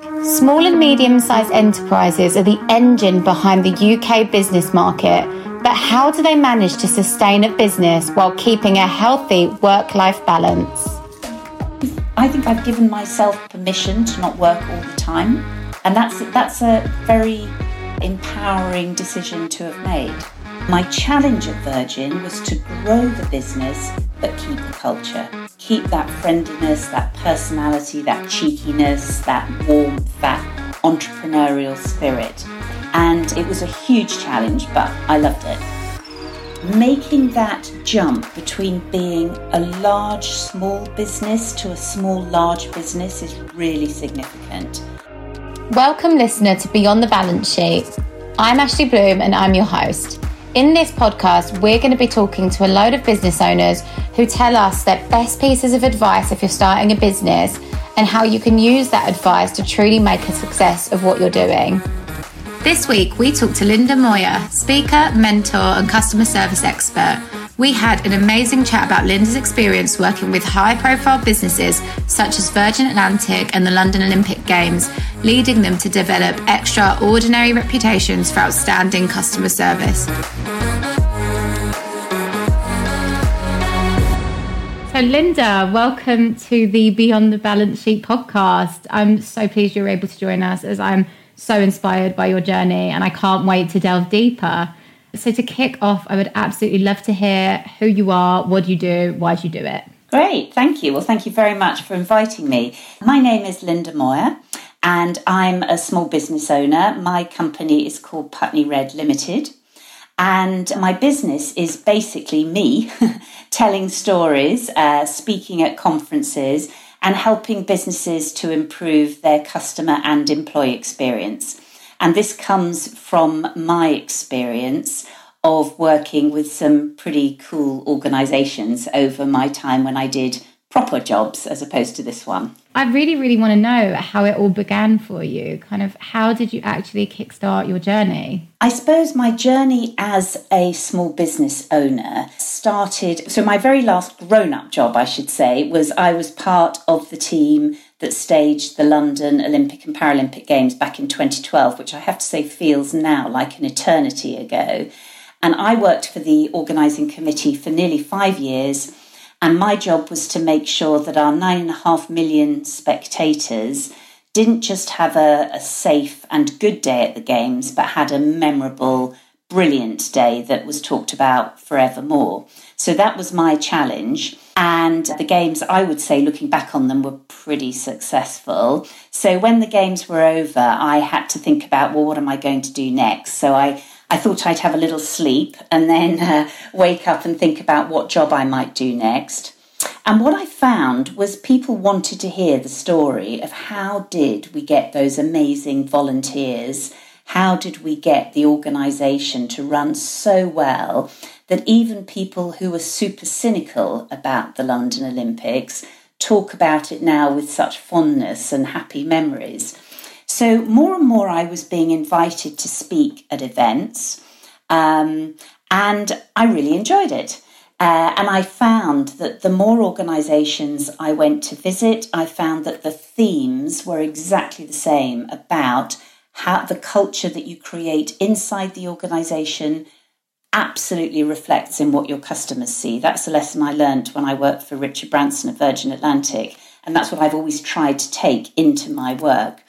Small and medium-sized enterprises are the engine behind the UK business market. But how do they manage to sustain a business while keeping a healthy work-life balance? I think I've given myself permission to not work all the time, and that's that's a very empowering decision to have made. My challenge at Virgin was to grow the business but keep the culture. Keep that friendliness, that personality, that cheekiness, that warmth, that entrepreneurial spirit. And it was a huge challenge, but I loved it. Making that jump between being a large small business to a small large business is really significant. Welcome, listener, to Beyond the Balance Sheet. I'm Ashley Bloom and I'm your host. In this podcast, we're going to be talking to a load of business owners who tell us their best pieces of advice if you're starting a business and how you can use that advice to truly make a success of what you're doing. This week, we talked to Linda Moir, speaker, mentor, and customer service expert. We had an amazing chat about Linda's experience working with high profile businesses such as Virgin Atlantic and the London Olympic Games, leading them to develop extraordinary reputations for outstanding customer service. So, Linda, welcome to the Beyond the Balance Sheet podcast. I'm so pleased you're able to join us as I'm so inspired by your journey and I can't wait to delve deeper. So, to kick off, I would absolutely love to hear who you are, what do you do, why do you do it? Great, thank you. Well, thank you very much for inviting me. My name is Linda Moir and I'm a small business owner. My company is called Putney Red Limited. And my business is basically me telling stories, uh, speaking at conferences, and helping businesses to improve their customer and employee experience. And this comes from my experience of working with some pretty cool organizations over my time when I did proper jobs as opposed to this one. I really, really want to know how it all began for you. Kind of how did you actually kickstart your journey? I suppose my journey as a small business owner started. So, my very last grown up job, I should say, was I was part of the team that staged the London Olympic and Paralympic Games back in 2012, which I have to say feels now like an eternity ago. And I worked for the organising committee for nearly five years and my job was to make sure that our nine and a half million spectators didn't just have a, a safe and good day at the Games, but had a memorable, brilliant day that was talked about forevermore. So that was my challenge. And the games, I would say, looking back on them, were pretty successful. So when the games were over, I had to think about, well, what am I going to do next? So I I thought I'd have a little sleep and then uh, wake up and think about what job I might do next. And what I found was people wanted to hear the story of how did we get those amazing volunteers? How did we get the organisation to run so well that even people who were super cynical about the London Olympics talk about it now with such fondness and happy memories? So, more and more, I was being invited to speak at events, um, and I really enjoyed it. Uh, and I found that the more organisations I went to visit, I found that the themes were exactly the same about how the culture that you create inside the organisation absolutely reflects in what your customers see. That's a lesson I learned when I worked for Richard Branson at Virgin Atlantic And that's what I've always tried to take into my work.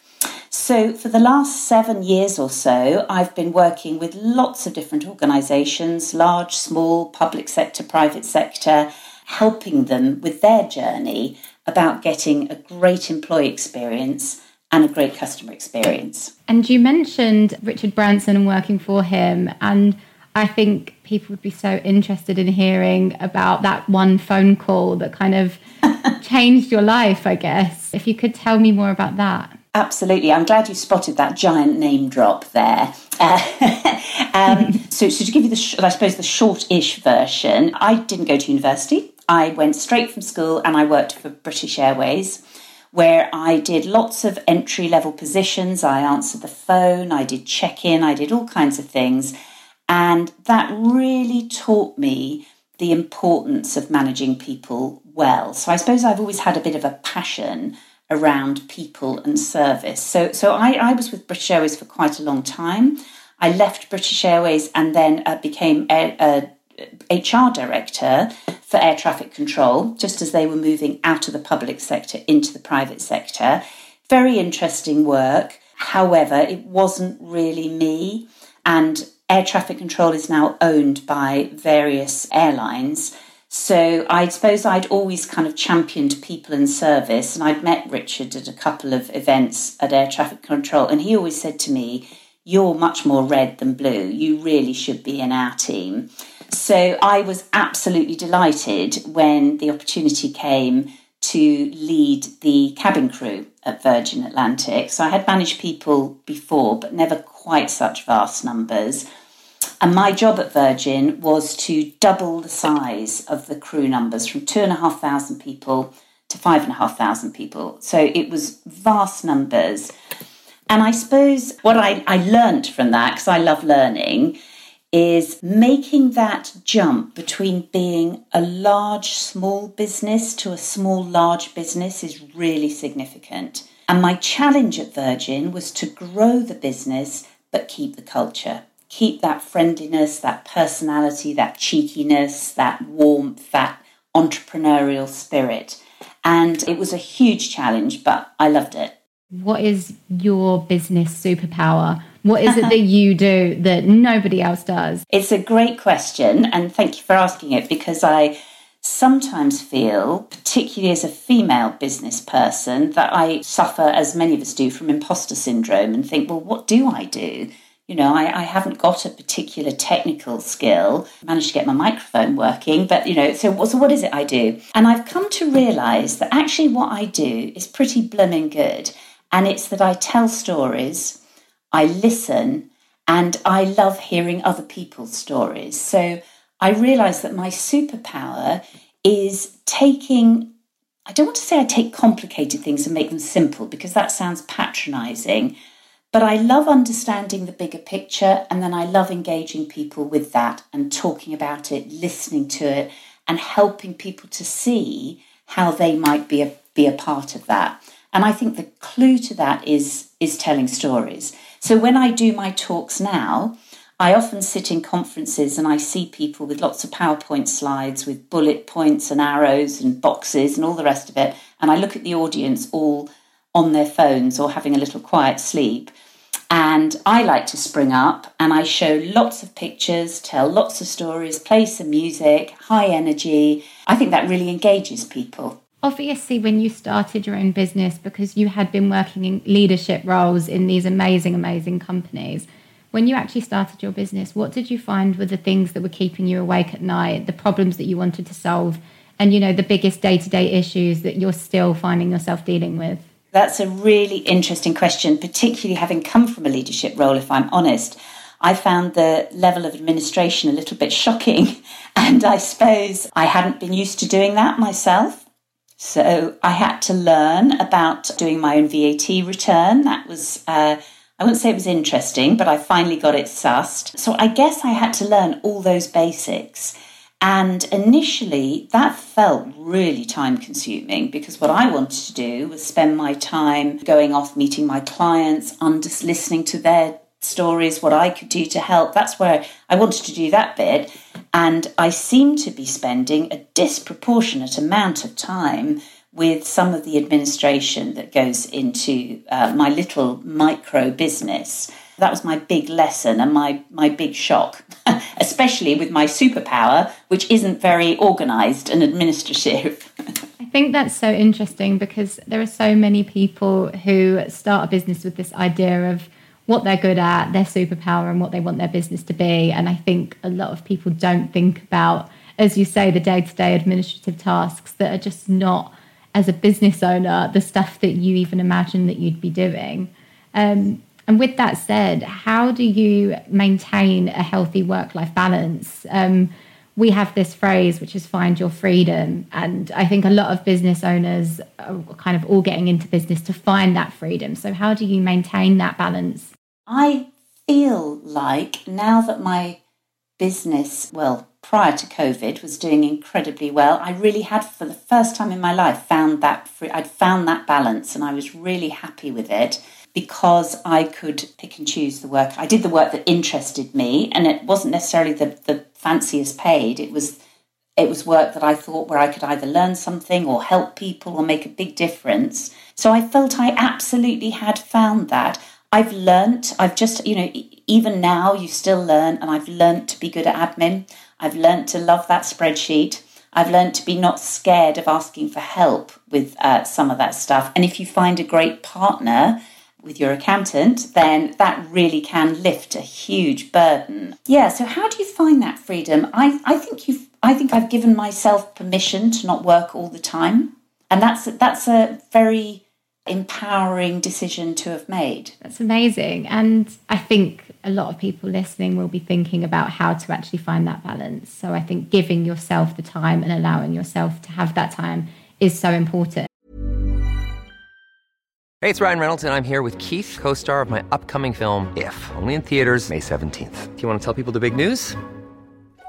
So, for the last seven years or so, I've been working with lots of different organisations large, small, public sector, private sector helping them with their journey about getting a great employee experience and a great customer experience. And you mentioned Richard Branson and working for him. And I think people would be so interested in hearing about that one phone call that kind of changed your life, I guess. If you could tell me more about that. Absolutely. I'm glad you spotted that giant name drop there. Uh, um, so, so, to give you the, sh- I suppose, the short-ish version, I didn't go to university. I went straight from school and I worked for British Airways, where I did lots of entry-level positions. I answered the phone, I did check-in, I did all kinds of things, and that really taught me the importance of managing people well. So I suppose I've always had a bit of a passion around people and service. So, so I, I was with British Airways for quite a long time. I left British Airways and then uh, became a, a, HR director for air traffic control, just as they were moving out of the public sector into the private sector. Very interesting work. However, it wasn't really me. And air traffic control is now owned by various airlines. So I suppose I'd always kind of championed people and service, and I'd met Richard at a couple of events at air traffic control, and he always said to me, You're much more red than blue. You really should be in our team. So I was absolutely delighted when the opportunity came to lead the cabin crew at Virgin Atlantic. So I had managed people before, but never quite such vast numbers. And my job at Virgin was to double the size of the crew numbers from two and a half thousand people to five and a half thousand people. So it was vast numbers. And I suppose what I, I learned from that, because I love learning, is making that jump between being a large small business to a small large business is really significant. And my challenge at Virgin was to grow the business but keep the culture keep that friendliness, that personality, that cheekiness, that warmth, that entrepreneurial spirit. And it was a huge challenge, but I loved it. What is your business superpower? What is it that you do that nobody else does? It's a great question, and thank you for asking it because I sometimes feel, particularly as a female business person, that I suffer, as many of us do, from imposter syndrome and think, well, what do I do? You know, I, I haven't got a particular technical skill. I managed to get my microphone working, but you know, so, so what is it I do? And I've come to realize that actually what I do is pretty blooming good. And it's that I tell stories, I listen, and I love hearing other people's stories. So I realize that my superpower is taking I don't want to say I take complicated things and make them simple because that sounds patronizing. But I love understanding the bigger picture and then I love engaging people with that and talking about it, listening to it, and helping people to see how they might be a, be a part of that. And I think the clue to that is, is telling stories. So when I do my talks now, I often sit in conferences and I see people with lots of PowerPoint slides with bullet points and arrows and boxes and all the rest of it. And I look at the audience all on their phones or having a little quiet sleep. And I like to spring up and I show lots of pictures, tell lots of stories, play some music, high energy. I think that really engages people. Obviously, when you started your own business, because you had been working in leadership roles in these amazing, amazing companies, when you actually started your business, what did you find were the things that were keeping you awake at night, the problems that you wanted to solve, and you know the biggest day-to-day issues that you're still finding yourself dealing with? That's a really interesting question, particularly having come from a leadership role, if I'm honest. I found the level of administration a little bit shocking, and I suppose I hadn't been used to doing that myself. So I had to learn about doing my own VAT return. That was, uh, I wouldn't say it was interesting, but I finally got it sussed. So I guess I had to learn all those basics. And initially, that felt really time consuming because what I wanted to do was spend my time going off meeting my clients, listening to their stories, what I could do to help. That's where I wanted to do that bit. And I seem to be spending a disproportionate amount of time with some of the administration that goes into uh, my little micro business. That was my big lesson and my, my big shock, especially with my superpower, which isn't very organized and administrative. I think that's so interesting because there are so many people who start a business with this idea of what they're good at, their superpower, and what they want their business to be. And I think a lot of people don't think about, as you say, the day to day administrative tasks that are just not, as a business owner, the stuff that you even imagine that you'd be doing. Um, and with that said, how do you maintain a healthy work life balance? Um, we have this phrase, which is find your freedom. And I think a lot of business owners are kind of all getting into business to find that freedom. So, how do you maintain that balance? I feel like now that my business, well, prior to COVID, was doing incredibly well, I really had, for the first time in my life, found that free, I'd found that balance, and I was really happy with it because I could pick and choose the work. I did the work that interested me, and it wasn't necessarily the, the fanciest paid. It was it was work that I thought where I could either learn something or help people or make a big difference. So I felt I absolutely had found that. I've learnt, I've just, you know, even now you still learn, and I've learnt to be good at admin. I've learnt to love that spreadsheet. I've learnt to be not scared of asking for help with uh, some of that stuff. And if you find a great partner with your accountant, then that really can lift a huge burden. Yeah, so how do you find that freedom? I, I think you've I think I've given myself permission to not work all the time. And that's that's a very empowering decision to have made. That's amazing. And I think a lot of people listening will be thinking about how to actually find that balance. So I think giving yourself the time and allowing yourself to have that time is so important. Hey, it's Ryan Reynolds, and I'm here with Keith, co star of my upcoming film, If, only in theaters, May 17th. Do you want to tell people the big news?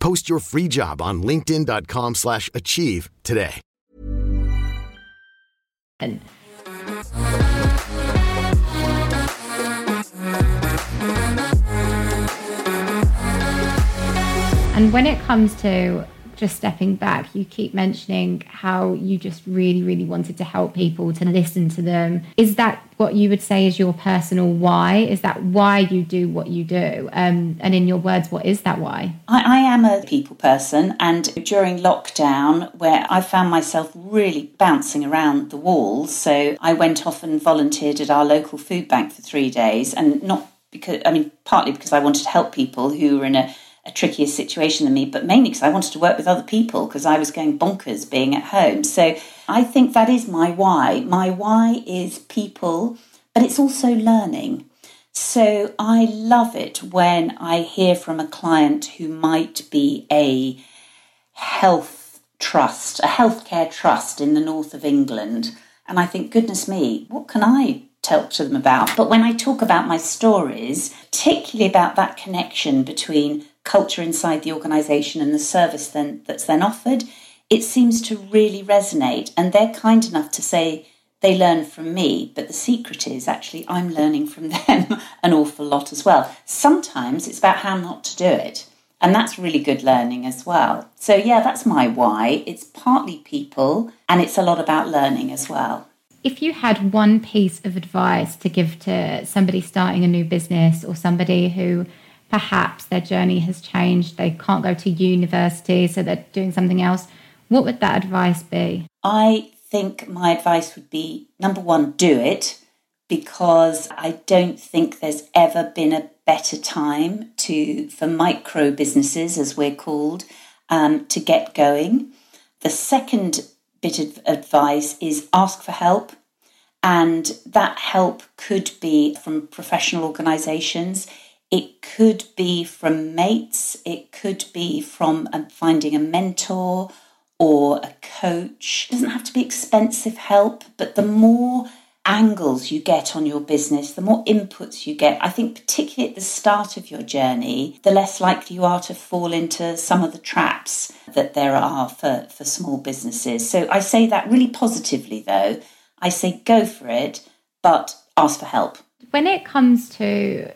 Post your free job on linkedin.com slash achieve today. And when it comes to just stepping back, you keep mentioning how you just really, really wanted to help people, to listen to them. Is that what you would say is your personal why? Is that why you do what you do? Um, and in your words, what is that why? I, I am a people person, and during lockdown, where I found myself really bouncing around the walls, so I went off and volunteered at our local food bank for three days, and not because, I mean, partly because I wanted to help people who were in a a trickier situation than me, but mainly because I wanted to work with other people because I was going bonkers being at home. So I think that is my why. My why is people, but it's also learning. So I love it when I hear from a client who might be a health trust, a healthcare trust in the north of England. And I think, goodness me, what can I talk to them about? But when I talk about my stories, particularly about that connection between culture inside the organisation and the service then that's then offered, it seems to really resonate. And they're kind enough to say they learn from me, but the secret is actually I'm learning from them an awful lot as well. Sometimes it's about how not to do it. And that's really good learning as well. So, yeah, that's my why. It's partly people and it's a lot about learning as well. If you had one piece of advice to give to somebody starting a new business or somebody who perhaps their journey has changed, they can't go to university, so they're doing something else, what would that advice be? I think my advice would be number one, do it because I don't think there's ever been a better time to for micro businesses, as we're called, um, to get going. The second bit of advice is ask for help. And that help could be from professional organizations. It could be from mates. It could be from um, finding a mentor or a coach. It doesn't have to be expensive help, but the more angles you get on your business, the more inputs you get, I think, particularly at the start of your journey, the less likely you are to fall into some of the traps that there are for, for small businesses. So I say that really positively, though. I say go for it, but ask for help. When it comes to,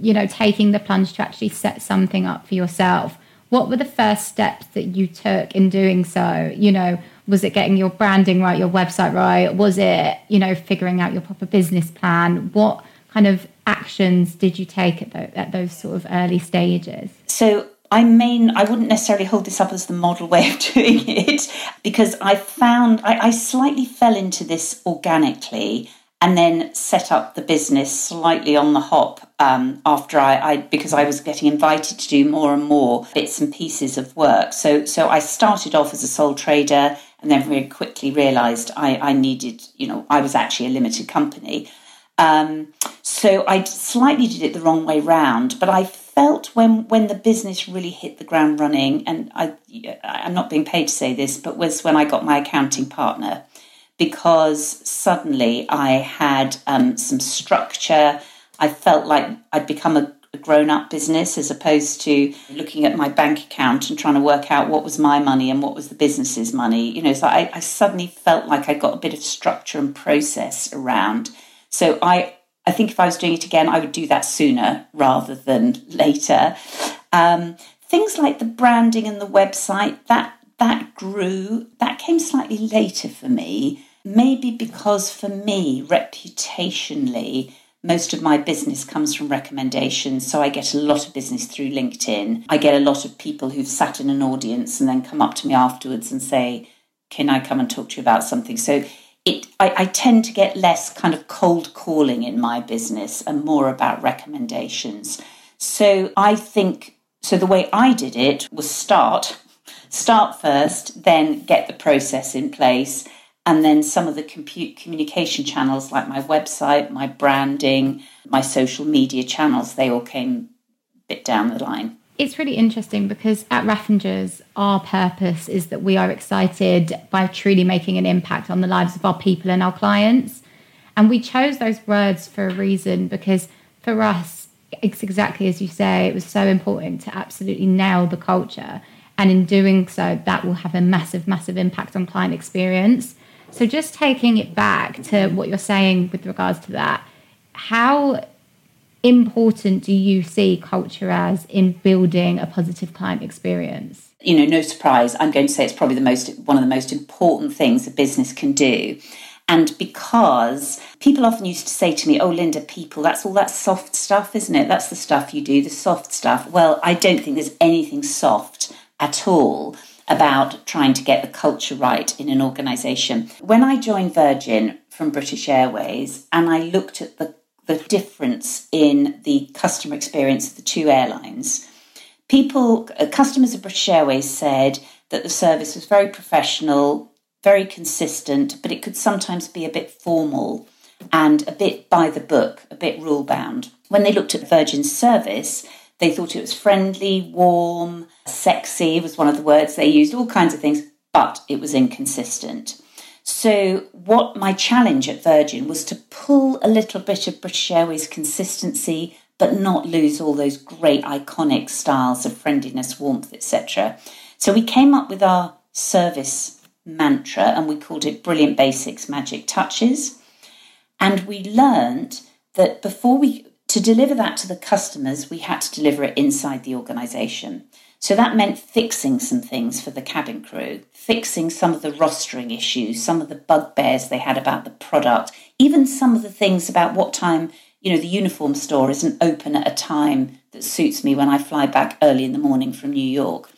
you know, taking the plunge to actually set something up for yourself, what were the first steps that you took in doing so? You know, was it getting your branding right, your website right? Was it, you know, figuring out your proper business plan? What kind of actions did you take at, the, at those sort of early stages? So I mean, I wouldn't necessarily hold this up as the model way of doing it because I found I, I slightly fell into this organically and then set up the business slightly on the hop um, after I, I, because I was getting invited to do more and more bits and pieces of work. So so I started off as a sole trader and then very quickly realised I, I needed you know I was actually a limited company. Um, so I slightly did it the wrong way round, but I felt when when the business really hit the ground running, and I I'm not being paid to say this, but was when I got my accounting partner because suddenly I had um, some structure. I felt like I'd become a, grown up business as opposed to looking at my bank account and trying to work out what was my money and what was the business's money. You know, so I, I suddenly felt like I got a bit of structure and process around. So I, I think if I was doing it again, I would do that sooner rather than later. Um, things like the branding and the website that that grew that came slightly later for me maybe because for me, reputationally, most of my business comes from recommendations. So I get a lot of business through LinkedIn. I get a lot of people who've sat in an audience and then come up to me afterwards and say, Can I come and talk to you about something? So it, I, I tend to get less kind of cold calling in my business and more about recommendations. So I think, so the way I did it was start, start first, then get the process in place and then some of the compute communication channels like my website, my branding, my social media channels, they all came a bit down the line. It's really interesting because at Raffingers, our purpose is that we are excited by truly making an impact on the lives of our people and our clients. And we chose those words for a reason because for us, it's exactly as you say, it was so important to absolutely nail the culture. And in doing so, that will have a massive, massive impact on client experience. So just taking it back to what you're saying with regards to that, how important do you see culture as in building a positive client experience? You know, no surprise, I'm going to say it's probably the most one of the most important things a business can do. And because people often used to say to me, Oh, Linda, people, that's all that soft stuff, isn't it? That's the stuff you do, the soft stuff. Well, I don't think there's anything soft at all about trying to get the culture right in an organisation. When I joined Virgin from British Airways and I looked at the, the difference in the customer experience of the two airlines, people, uh, customers of British Airways said that the service was very professional, very consistent, but it could sometimes be a bit formal and a bit by the book, a bit rule bound. When they looked at Virgin's service, they thought it was friendly, warm, sexy was one of the words they used, all kinds of things, but it was inconsistent. So, what my challenge at Virgin was to pull a little bit of British Airways consistency, but not lose all those great iconic styles of friendliness, warmth, etc. So, we came up with our service mantra and we called it Brilliant Basics Magic Touches. And we learned that before we to deliver that to the customers, we had to deliver it inside the organization. So that meant fixing some things for the cabin crew, fixing some of the rostering issues, some of the bugbears they had about the product, even some of the things about what time, you know, the uniform store isn't open at a time that suits me when I fly back early in the morning from New York.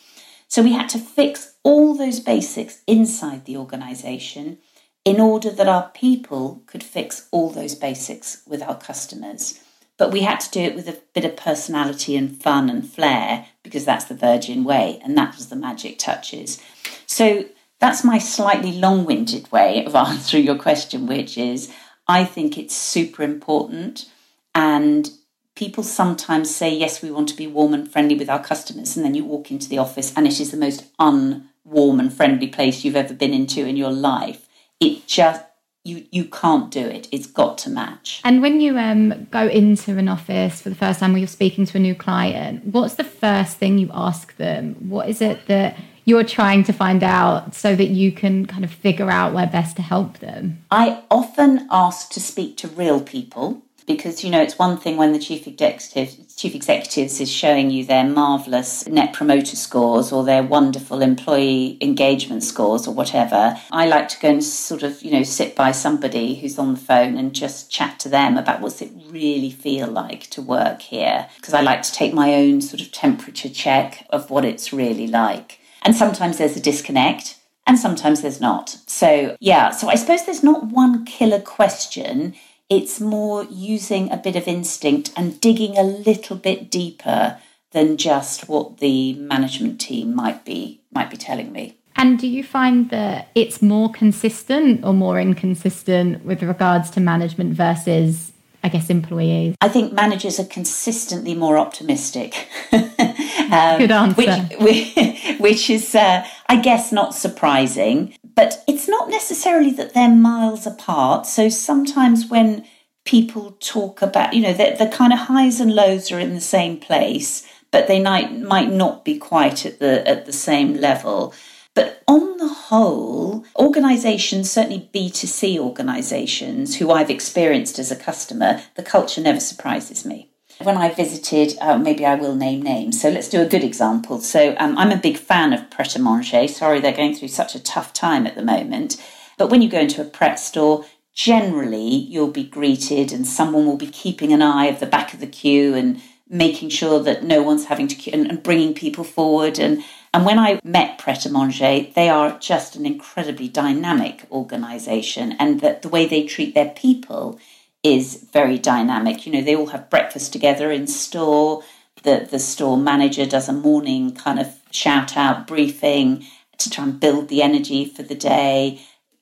So we had to fix all those basics inside the organisation in order that our people could fix all those basics with our customers. But we had to do it with a bit of personality and fun and flair because that's the Virgin way and that was the magic touches. So that's my slightly long winded way of answering your question, which is I think it's super important. And people sometimes say, yes, we want to be warm and friendly with our customers. And then you walk into the office and it is the most unwarm and friendly place you've ever been into in your life it just you you can't do it. It's got to match. And when you um, go into an office for the first time, or you're speaking to a new client, what's the first thing you ask them? What is it that you're trying to find out so that you can kind of figure out where best to help them? I often ask to speak to real people because you know it's one thing when the chief executive chief executives is showing you their marvelous net promoter scores or their wonderful employee engagement scores or whatever i like to go and sort of you know sit by somebody who's on the phone and just chat to them about what's it really feel like to work here because i like to take my own sort of temperature check of what it's really like and sometimes there's a disconnect and sometimes there's not. So, yeah, so I suppose there's not one killer question. It's more using a bit of instinct and digging a little bit deeper than just what the management team might be might be telling me. And do you find that it's more consistent or more inconsistent with regards to management versus I guess employees? I think managers are consistently more optimistic. um, Good answer. Which, which is, uh, I guess, not surprising. But it's not necessarily that they're miles apart. So sometimes when people talk about, you know, the, the kind of highs and lows are in the same place, but they might might not be quite at the at the same level. But on the whole, organizations, certainly B2C organizations who I've experienced as a customer, the culture never surprises me. When I visited, uh, maybe I will name names. So let's do a good example. So um, I'm a big fan of Pret a Manger. Sorry, they're going through such a tough time at the moment. But when you go into a Pret store, generally you'll be greeted and someone will be keeping an eye of the back of the queue and making sure that no one's having to and, and bringing people forward and and when I met Pret a Manger, they are just an incredibly dynamic organisation, and that the way they treat their people is very dynamic. You know, they all have breakfast together in store. The the store manager does a morning kind of shout out briefing to try and build the energy for the day.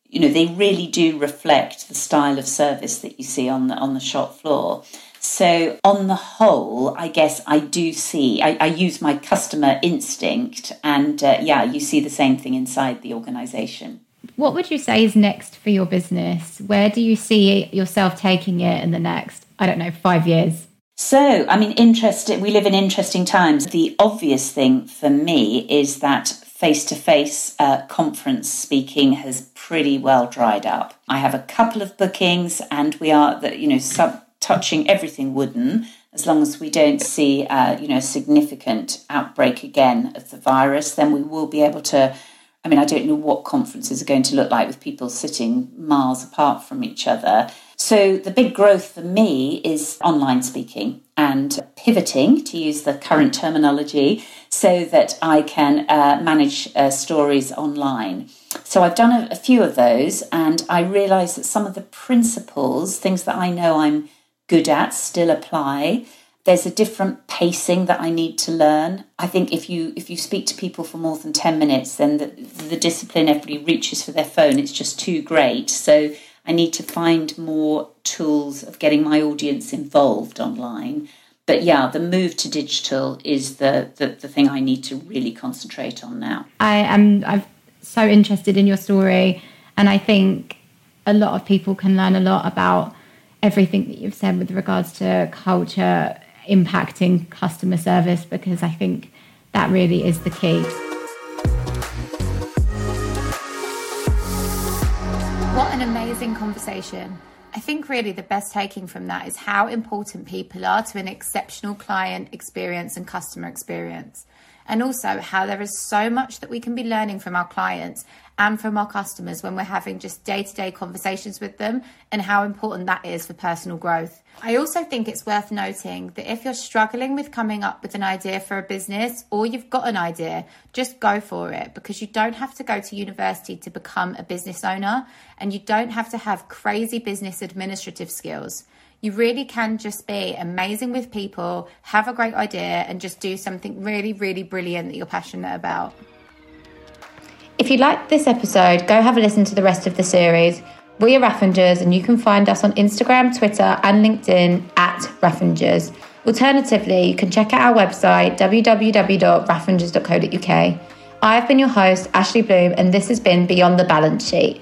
You know, they really do reflect the style of service that you see on the on the shop floor. So, on the whole, I guess I do see, I, I use my customer instinct, and uh, yeah, you see the same thing inside the organization. What would you say is next for your business? Where do you see yourself taking it in the next, I don't know, five years? So, I mean, interesting. We live in interesting times. The obvious thing for me is that face to face conference speaking has pretty well dried up. I have a couple of bookings, and we are, the, you know, sub touching everything wooden as long as we don't see uh, you know a significant outbreak again of the virus then we will be able to i mean i don't know what conferences are going to look like with people sitting miles apart from each other. So the big growth for me is online speaking and pivoting to use the current terminology so that i can uh, manage uh, stories online. So I've done a, a, few of those, and I realise that some of the principles, things that I know I'm good at still apply there's a different pacing that I need to learn. I think if you if you speak to people for more than 10 minutes then the, the discipline everybody reaches for their phone it's just too great. So I need to find more tools of getting my audience involved online. But yeah, the move to digital is the, the, the thing I need to really concentrate on now. I am I'm so interested in your story and I think a lot of people can learn a lot about everything that you've said with regards to culture impacting customer service because I think that really is the key. What an amazing conversation. I think really the best taking from that is how important people are to an exceptional client experience and customer experience. and also how there is so much that we can be learning from our clients and from our customers when we're having just day to day conversations with them and how important that is for personal growth. I also think it's worth noting that if you're struggling with coming up with an idea for a business or you've got an idea, just go for it because you don't have to go to university to become a business owner and you don't have to have crazy business administrative skills. You really can just be amazing with people, have a great idea, and just do something really, really brilliant that you're passionate about. If you liked this episode, go have a listen to the rest of the series. We are Raffingers, and you can find us on Instagram, Twitter, and LinkedIn at Raffingers. Alternatively, you can check out our website, www.raffingers.co.uk. I've been your host, Ashley Bloom, and this has been Beyond the Balance Sheet.